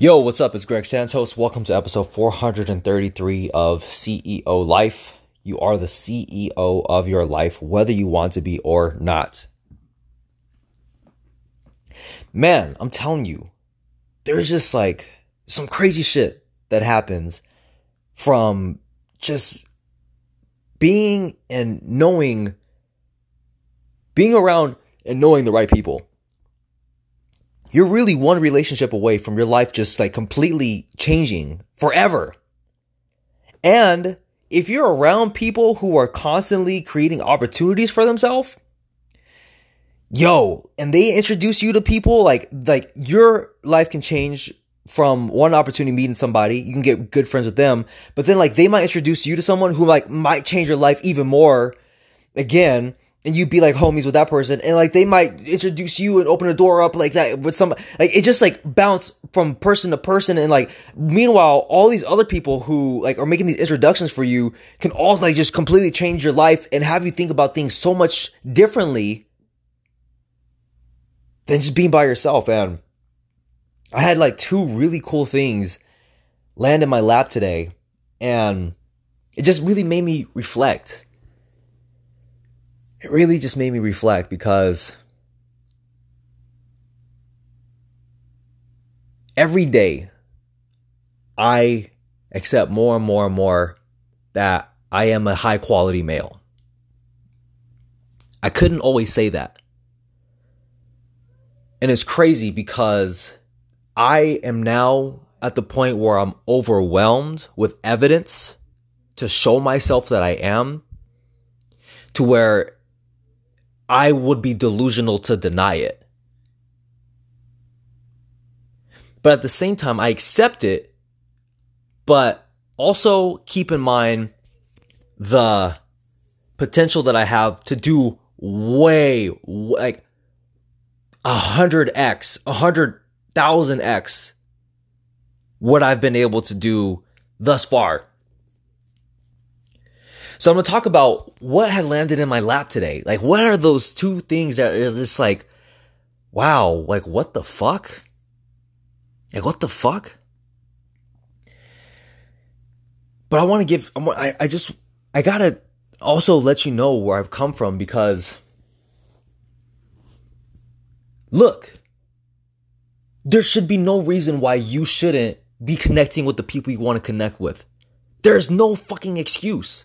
Yo, what's up? It's Greg Santos. Welcome to episode 433 of CEO Life. You are the CEO of your life, whether you want to be or not. Man, I'm telling you, there's just like some crazy shit that happens from just being and knowing, being around and knowing the right people you're really one relationship away from your life just like completely changing forever. And if you're around people who are constantly creating opportunities for themselves, yo, and they introduce you to people like like your life can change from one opportunity meeting somebody, you can get good friends with them, but then like they might introduce you to someone who like might change your life even more. Again and you'd be like homies with that person and like they might introduce you and open a door up like that with some like it just like bounce from person to person and like meanwhile all these other people who like are making these introductions for you can all like just completely change your life and have you think about things so much differently than just being by yourself and i had like two really cool things land in my lap today and it just really made me reflect it really just made me reflect because every day I accept more and more and more that I am a high quality male. I couldn't always say that. And it's crazy because I am now at the point where I'm overwhelmed with evidence to show myself that I am, to where I would be delusional to deny it. But at the same time, I accept it, but also keep in mind the potential that I have to do way, like a hundred X, a hundred thousand X what I've been able to do thus far. So I'm going to talk about what had landed in my lap today. Like, what are those two things that is just like, wow, like, what the fuck? Like, what the fuck? But I want to give, I, I just, I gotta also let you know where I've come from because, look, there should be no reason why you shouldn't be connecting with the people you want to connect with. There's no fucking excuse.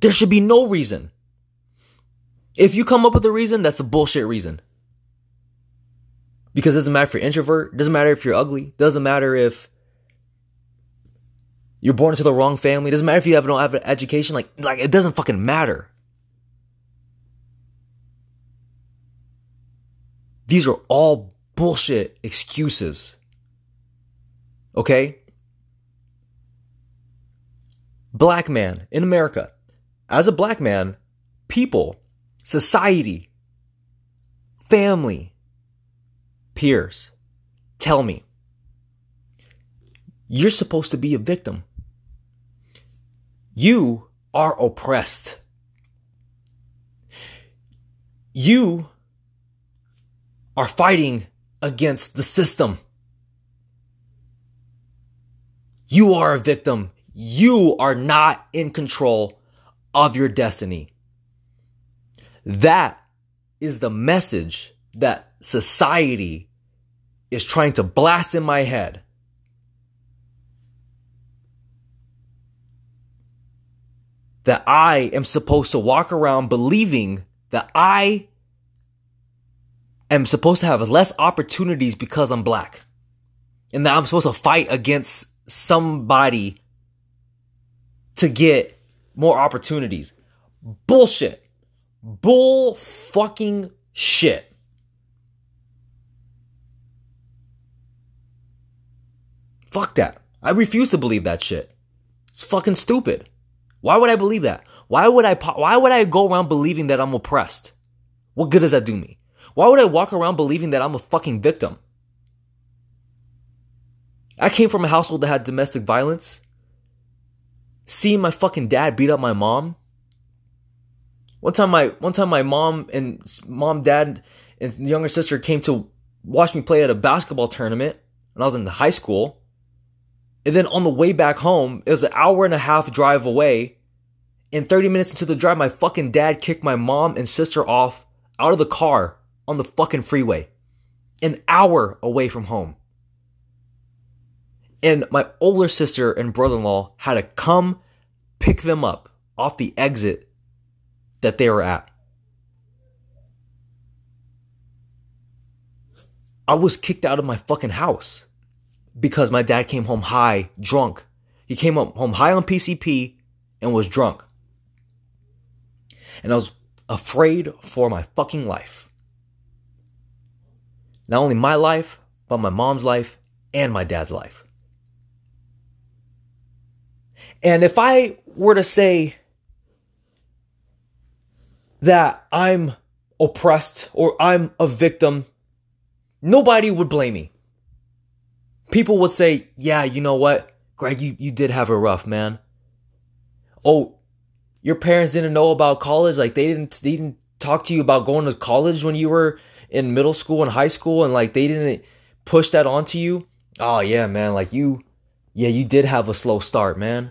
There should be no reason. If you come up with a reason, that's a bullshit reason. Because it doesn't matter if you're introvert, doesn't matter if you're ugly, doesn't matter if you're born into the wrong family, doesn't matter if you have no have an education, like like it doesn't fucking matter. These are all bullshit excuses. Okay? Black man in America as a black man, people, society, family, peers tell me you're supposed to be a victim. You are oppressed. You are fighting against the system. You are a victim. You are not in control of your destiny. That is the message that society is trying to blast in my head. That I am supposed to walk around believing that I am supposed to have less opportunities because I'm black. And that I'm supposed to fight against somebody to get more opportunities. Bullshit. Bull fucking shit. Fuck that. I refuse to believe that shit. It's fucking stupid. Why would I believe that? Why would I why would I go around believing that I'm oppressed? What good does that do me? Why would I walk around believing that I'm a fucking victim? I came from a household that had domestic violence seeing my fucking dad beat up my mom. One time my one time my mom and mom, dad, and younger sister came to watch me play at a basketball tournament when I was in high school. And then on the way back home, it was an hour and a half drive away. And 30 minutes into the drive, my fucking dad kicked my mom and sister off out of the car on the fucking freeway. An hour away from home. And my older sister and brother in law had to come pick them up off the exit that they were at. I was kicked out of my fucking house because my dad came home high, drunk. He came home high on PCP and was drunk. And I was afraid for my fucking life. Not only my life, but my mom's life and my dad's life. And if I were to say that I'm oppressed or I'm a victim, nobody would blame me. People would say, yeah, you know what? Greg, you, you did have a rough, man. Oh, your parents didn't know about college? Like they didn't they didn't talk to you about going to college when you were in middle school and high school and like they didn't push that onto you? Oh yeah, man, like you yeah, you did have a slow start, man.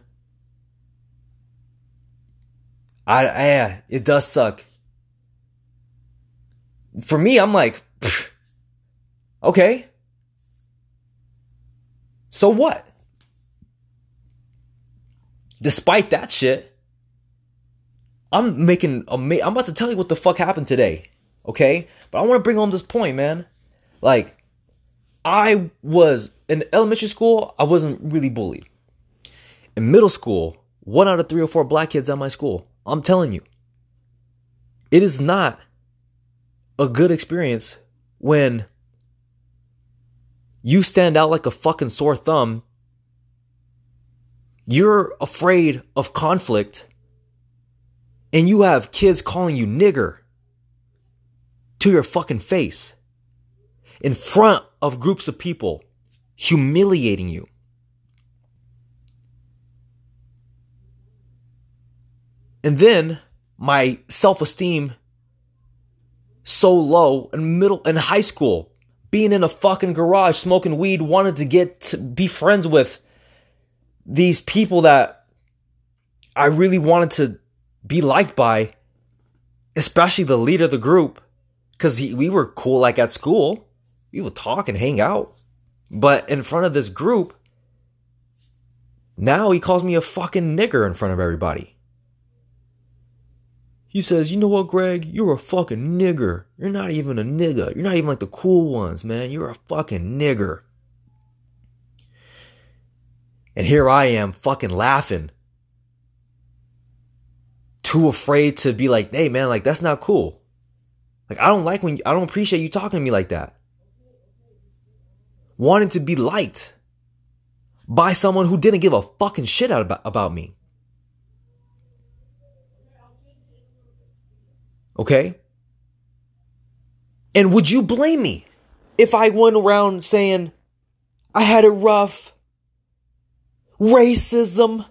I yeah, it does suck. For me, I'm like, okay. So what? Despite that shit, I'm making I'm about to tell you what the fuck happened today, okay? But I want to bring home this point, man. Like, I was in elementary school. I wasn't really bullied. In middle school, one out of three or four black kids at my school I'm telling you, it is not a good experience when you stand out like a fucking sore thumb. You're afraid of conflict and you have kids calling you nigger to your fucking face in front of groups of people, humiliating you. And then my self esteem so low in middle in high school, being in a fucking garage smoking weed, wanted to get to be friends with these people that I really wanted to be liked by, especially the leader of the group, because we were cool like at school. We would talk and hang out. But in front of this group, now he calls me a fucking nigger in front of everybody. He says, You know what, Greg? You're a fucking nigger. You're not even a nigga. You're not even like the cool ones, man. You're a fucking nigger. And here I am fucking laughing. Too afraid to be like, hey man, like that's not cool. Like I don't like when I don't appreciate you talking to me like that. Wanting to be liked by someone who didn't give a fucking shit out about, about me. Okay? And would you blame me if I went around saying I had it rough? Racism.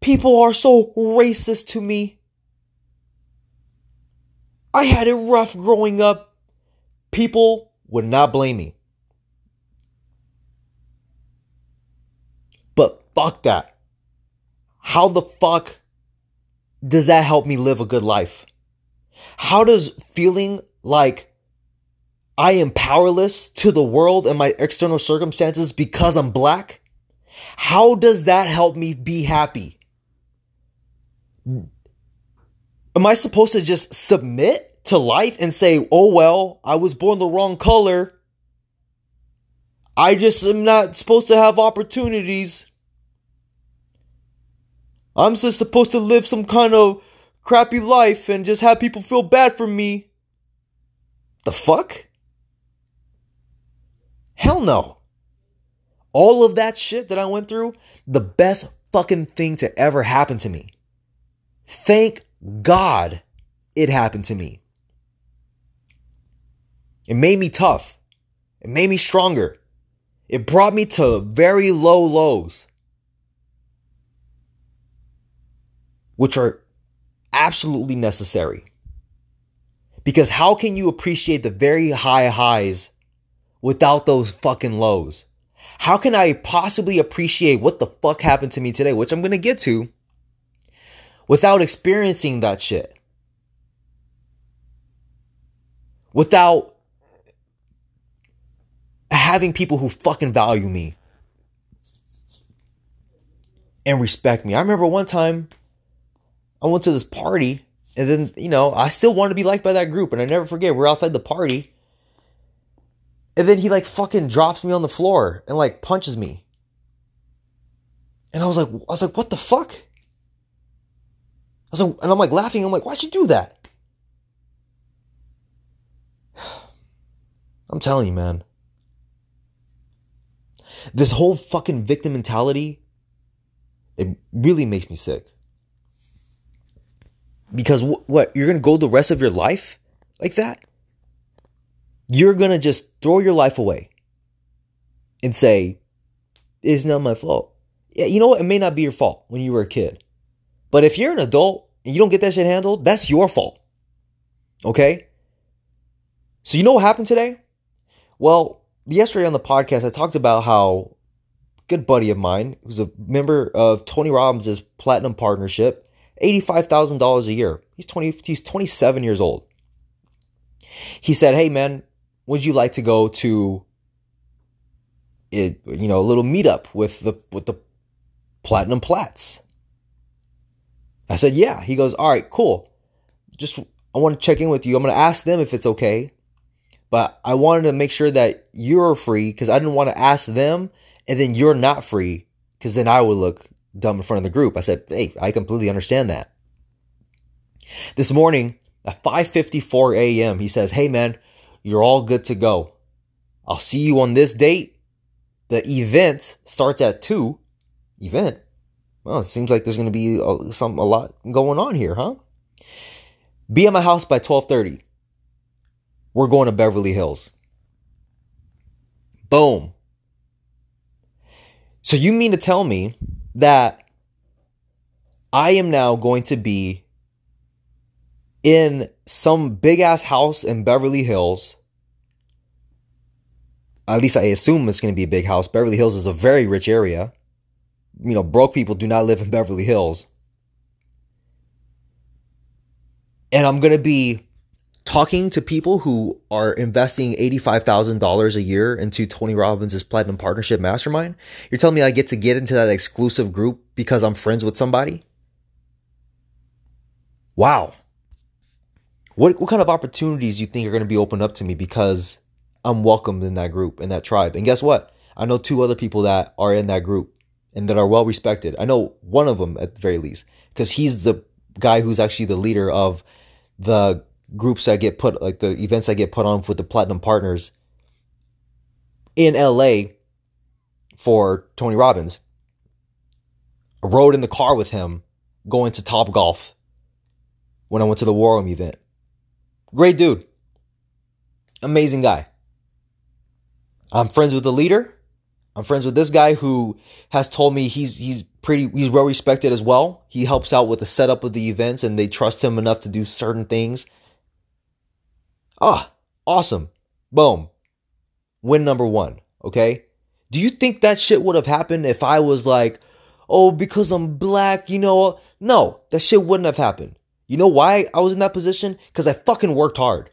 People are so racist to me. I had it rough growing up. People would not blame me. But fuck that. How the fuck does that help me live a good life? How does feeling like I am powerless to the world and my external circumstances because I'm black? How does that help me be happy? Am I supposed to just submit to life and say, oh, well, I was born the wrong color? I just am not supposed to have opportunities. I'm just supposed to live some kind of crappy life and just have people feel bad for me. The fuck? Hell no. All of that shit that I went through, the best fucking thing to ever happen to me. Thank God it happened to me. It made me tough. It made me stronger. It brought me to very low lows, which are absolutely necessary. Because how can you appreciate the very high highs without those fucking lows? How can I possibly appreciate what the fuck happened to me today, which I'm to get to, without experiencing that shit? Without having people who fucking value me and respect me. I remember one time I went to this party and then, you know, I still wanted to be liked by that group. And I never forget, we're outside the party. And then he like fucking drops me on the floor and like punches me. And I was like, I was like, what the fuck? I was like, and I'm like laughing. I'm like, why'd you do that? I'm telling you, man. This whole fucking victim mentality, it really makes me sick. Because wh- what? You're going to go the rest of your life like that? You're going to just throw your life away and say, it's not my fault. Yeah, you know what? It may not be your fault when you were a kid. But if you're an adult and you don't get that shit handled, that's your fault. Okay? So you know what happened today? Well, yesterday on the podcast, I talked about how good buddy of mine, who's a member of Tony Robbins' Platinum Partnership, $85,000 a year. He's 20 he's 27 years old. He said, "Hey man, would you like to go to it, you know, a little meetup with the with the Platinum Plats?" I said, "Yeah." He goes, "All right, cool. Just I want to check in with you. I'm going to ask them if it's okay, but I wanted to make sure that you're free because I didn't want to ask them and then you're not free because then I would look dumb in front of the group. I said, "Hey, I completely understand that." This morning at 5:54 a.m., he says, "Hey man, you're all good to go. I'll see you on this date. The event starts at 2." Event? Well, it seems like there's going to be a, some a lot going on here, huh? Be at my house by 12:30. We're going to Beverly Hills. Boom. So you mean to tell me that I am now going to be in some big ass house in Beverly Hills. At least I assume it's going to be a big house. Beverly Hills is a very rich area. You know, broke people do not live in Beverly Hills. And I'm going to be talking to people who are investing $85,000 a year into Tony Robbins' Platinum Partnership Mastermind? You're telling me I get to get into that exclusive group because I'm friends with somebody? Wow. What, what kind of opportunities do you think are going to be opened up to me because I'm welcomed in that group, in that tribe? And guess what? I know two other people that are in that group and that are well respected. I know one of them at the very least because he's the guy who's actually the leader of the groups that get put like the events that get put on with the platinum partners in LA for Tony Robbins. I rode in the car with him going to Top Golf when I went to the War Room event. Great dude. Amazing guy. I'm friends with the leader. I'm friends with this guy who has told me he's he's pretty he's well respected as well. He helps out with the setup of the events and they trust him enough to do certain things Ah, awesome. Boom. Win number one. Okay. Do you think that shit would have happened if I was like, oh, because I'm black, you know? No, that shit wouldn't have happened. You know why I was in that position? Because I fucking worked hard.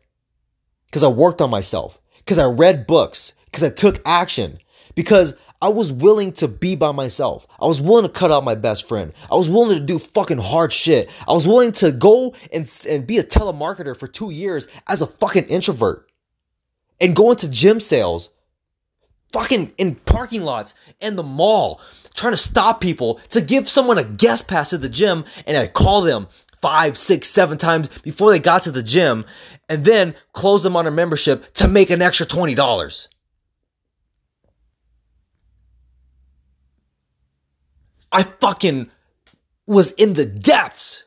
Because I worked on myself. Because I read books. Because I took action. Because I was willing to be by myself. I was willing to cut out my best friend. I was willing to do fucking hard shit. I was willing to go and, and be a telemarketer for two years as a fucking introvert and go into gym sales, fucking in parking lots and the mall, trying to stop people to give someone a guest pass to the gym. And I call them five, six, seven times before they got to the gym and then close them on a membership to make an extra $20. I fucking was in the depths.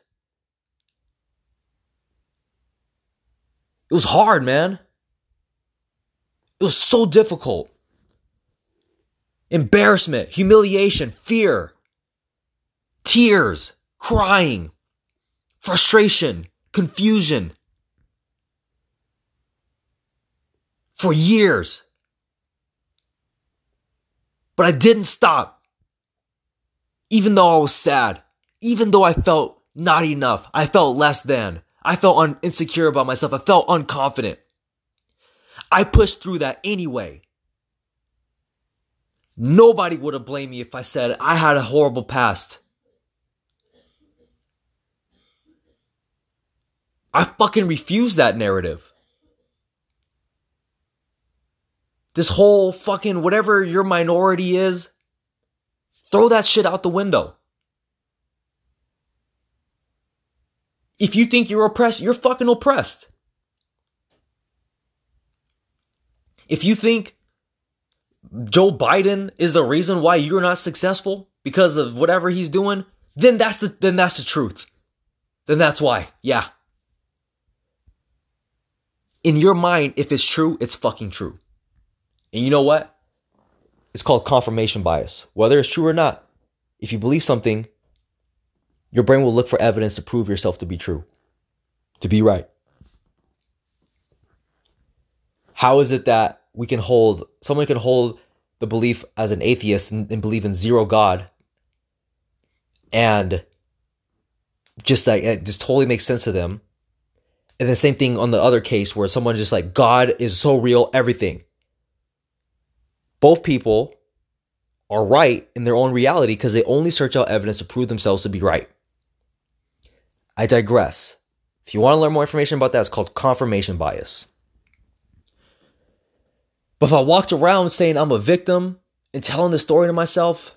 It was hard, man. It was so difficult. Embarrassment, humiliation, fear, tears, crying, frustration, confusion. For years. But I didn't stop. Even though I was sad, even though I felt not enough, I felt less than, I felt un- insecure about myself, I felt unconfident. I pushed through that anyway. Nobody would have blamed me if I said I had a horrible past. I fucking refuse that narrative. This whole fucking whatever your minority is, throw that shit out the window. If you think you're oppressed, you're fucking oppressed. If you think Joe Biden is the reason why you're not successful because of whatever he's doing, then that's the then that's the truth. Then that's why. Yeah. In your mind, if it's true, it's fucking true. And you know what? It's called confirmation bias. Whether it's true or not, if you believe something, your brain will look for evidence to prove yourself to be true, to be right. How is it that we can hold, someone can hold the belief as an atheist and, and believe in zero God and just like it just totally makes sense to them. And the same thing on the other case where someone just like, God is so real, everything. Both people are right in their own reality because they only search out evidence to prove themselves to be right. I digress. If you want to learn more information about that, it's called confirmation bias. But if I walked around saying I'm a victim and telling the story to myself,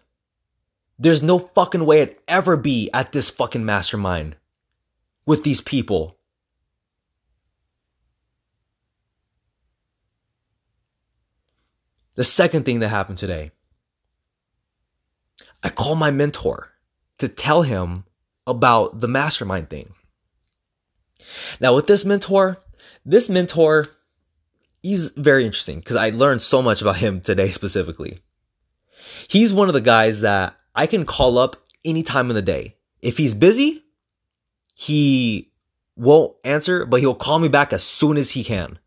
there's no fucking way I'd ever be at this fucking mastermind with these people. The second thing that happened today, I called my mentor to tell him about the mastermind thing. Now, with this mentor, this mentor, he's very interesting because I learned so much about him today specifically. He's one of the guys that I can call up any time in the day. If he's busy, he won't answer, but he'll call me back as soon as he can.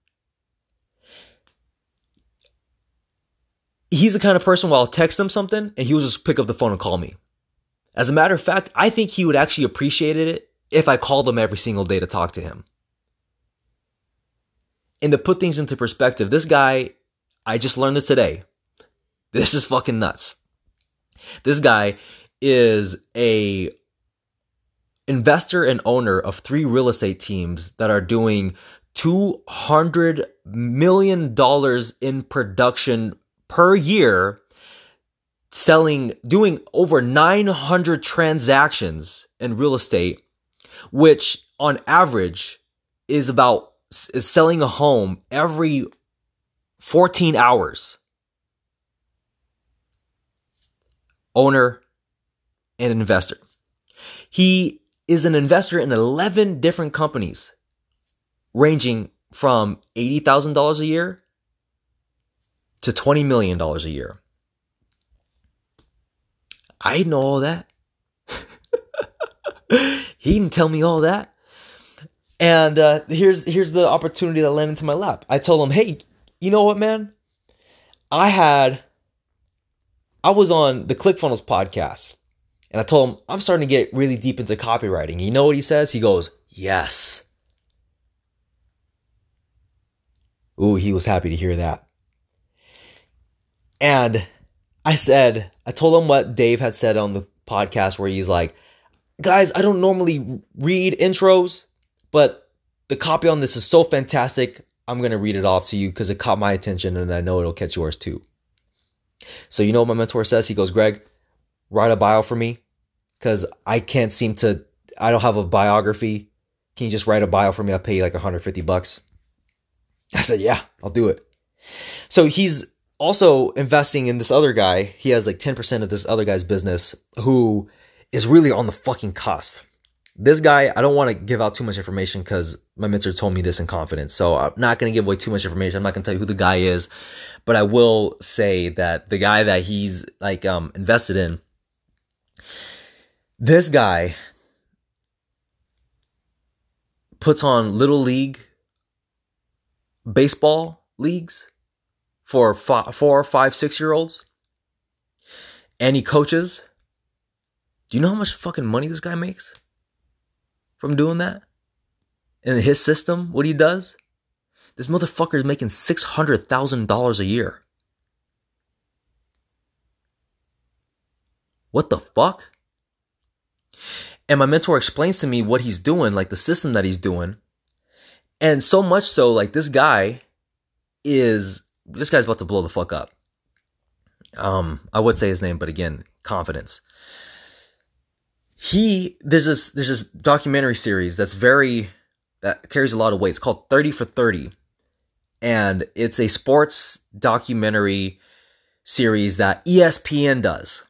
He's the kind of person where I'll text him something and he'll just pick up the phone and call me. As a matter of fact, I think he would actually appreciate it if I called him every single day to talk to him. And to put things into perspective, this guy, I just learned this today. This is fucking nuts. This guy is a investor and owner of three real estate teams that are doing 200 million dollars in production per year selling, doing over 900 transactions in real estate, which on average is about is selling a home every 14 hours. Owner and investor. He is an investor in 11 different companies, ranging from $80,000 a year to $20 million a year. I didn't know all that. he didn't tell me all that. And uh, here's here's the opportunity that landed into my lap. I told him, "Hey, you know what, man? I had I was on the ClickFunnels podcast, and I told him I'm starting to get really deep into copywriting. You know what he says? He goes, "Yes." Ooh, he was happy to hear that. And I said, I told him what Dave had said on the podcast where he's like, guys, I don't normally read intros, but the copy on this is so fantastic. I'm going to read it off to you because it caught my attention and I know it'll catch yours too. So, you know what my mentor says? He goes, Greg, write a bio for me because I can't seem to, I don't have a biography. Can you just write a bio for me? I'll pay you like 150 bucks. I said, yeah, I'll do it. So he's also investing in this other guy. He has like 10% of this other guy's business who is really on the fucking cusp. This guy, I don't want to give out too much information because my mentor told me this in confidence. So I'm not going to give away too much information. I'm not going to tell you who the guy is, but I will say that the guy that he's like um, invested in, this guy puts on little league baseball leagues for five, four, five, six year olds. he coaches. Do you know how much fucking money this guy makes from doing that? In his system, what he does? This motherfucker is making $600,000 a year. What the fuck? And my mentor explains to me what he's doing, like the system that he's doing. And so much so, like this guy is this guy's about to blow the fuck up. Um, I would say his name, but again, confidence. He there's this there's this documentary series that's very that carries a lot of weight. It's called 30 for 30. And it's a sports documentary series that ESPN does.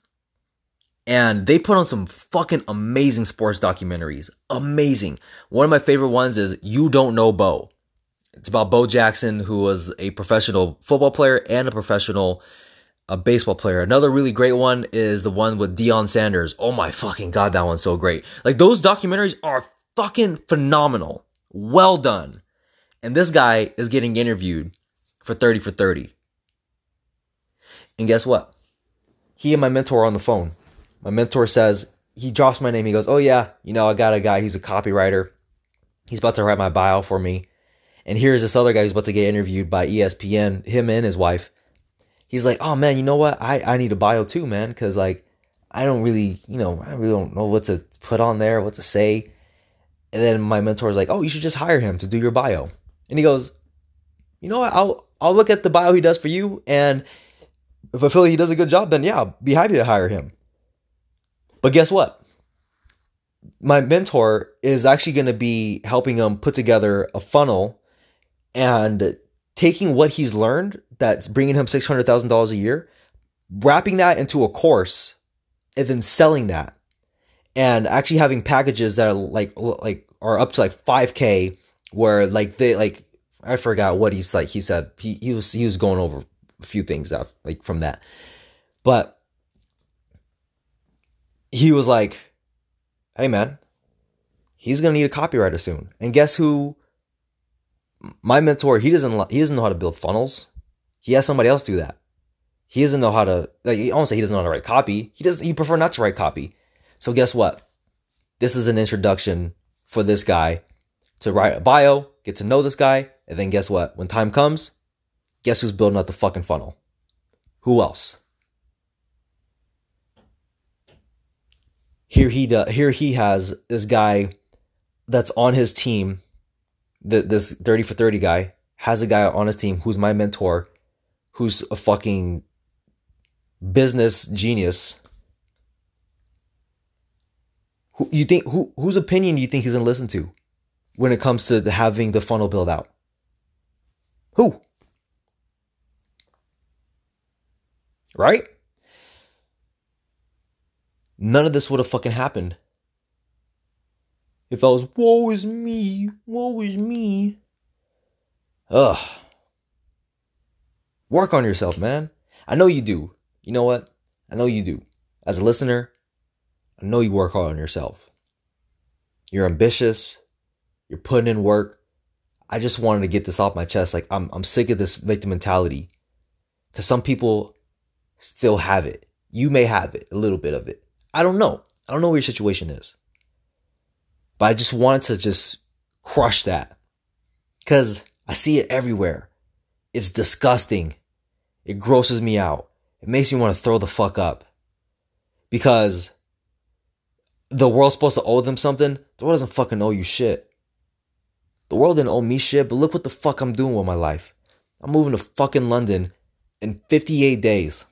And they put on some fucking amazing sports documentaries. Amazing. One of my favorite ones is You Don't Know Bo. It's about Bo Jackson, who was a professional football player and a professional a baseball player. Another really great one is the one with Deion Sanders. Oh my fucking god, that one's so great. Like those documentaries are fucking phenomenal. Well done. And this guy is getting interviewed for 30 for 30. And guess what? He and my mentor are on the phone. My mentor says, he drops my name. He goes, Oh, yeah, you know, I got a guy, he's a copywriter. He's about to write my bio for me. And here's this other guy who's about to get interviewed by ESPN, him and his wife. He's like, Oh, man, you know what? I, I need a bio too, man, because, like, I don't really, you know, I really don't know what to put on there, what to say. And then my mentor is like, Oh, you should just hire him to do your bio. And he goes, You know what? I'll, I'll look at the bio he does for you. And if I feel like he does a good job, then yeah, I'll be happy to hire him. But guess what? My mentor is actually going to be helping him put together a funnel and taking what he's learned that's bringing him $600,000 a year, wrapping that into a course and then selling that and actually having packages that are like like are up to like 5k where like they like I forgot what he's like he said he, he was he was going over a few things out like from that but he was like, "Hey man, he's gonna need a copywriter soon." And guess who? My mentor, he doesn't he doesn't know how to build funnels. He has somebody else do that. He doesn't know how to like. I say he doesn't know how to write copy. He does. He prefer not to write copy. So guess what? This is an introduction for this guy to write a bio, get to know this guy, and then guess what? When time comes, guess who's building up the fucking funnel? Who else? here he does, here he has this guy that's on his team the, this 30 for 30 guy has a guy on his team who's my mentor who's a fucking business genius. Who you think who whose opinion do you think he's gonna listen to when it comes to having the funnel build out? Who? Right? None of this would have fucking happened. If I was, woe is me, woe is me. Ugh. Work on yourself, man. I know you do. You know what? I know you do. As a listener, I know you work hard on yourself. You're ambitious. You're putting in work. I just wanted to get this off my chest. Like I'm, I'm sick of this victim mentality. Cause some people still have it. You may have it, a little bit of it. I don't know. I don't know what your situation is. But I just wanted to just crush that. Because I see it everywhere. It's disgusting. It grosses me out. It makes me want to throw the fuck up. Because the world's supposed to owe them something. The world doesn't fucking owe you shit. The world didn't owe me shit, but look what the fuck I'm doing with my life. I'm moving to fucking London in 58 days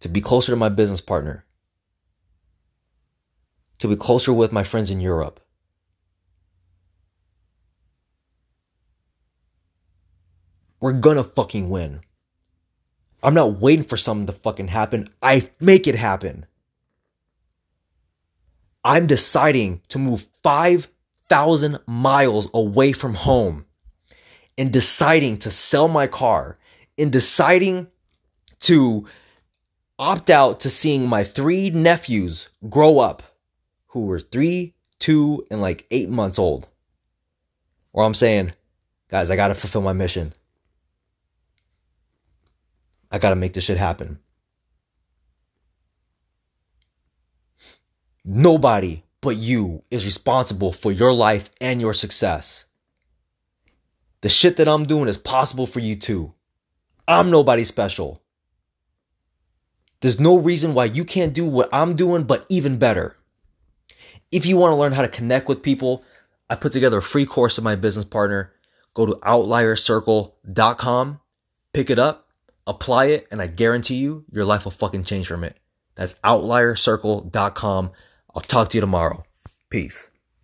to be closer to my business partner, to be closer with my friends in Europe. We're gonna fucking win. I'm not waiting for something to fucking happen. I make it happen. I'm deciding to move 5,000 miles away from home and deciding to sell my car and deciding to opt out to seeing my three nephews grow up who were three, two, and like eight months old. Or I'm saying, guys, I got to fulfill my mission. I got to make this shit happen. Nobody but you is responsible for your life and your success. The shit that I'm doing is possible for you too. I'm nobody special. There's no reason why you can't do what I'm doing, but even better. If you want to learn how to connect with people, I put together a free course with my business partner. Go to outliercircle.com, pick it up, apply it, and I guarantee you your life will fucking change from it. That's outliercircle.com. I'll talk to you tomorrow. Peace.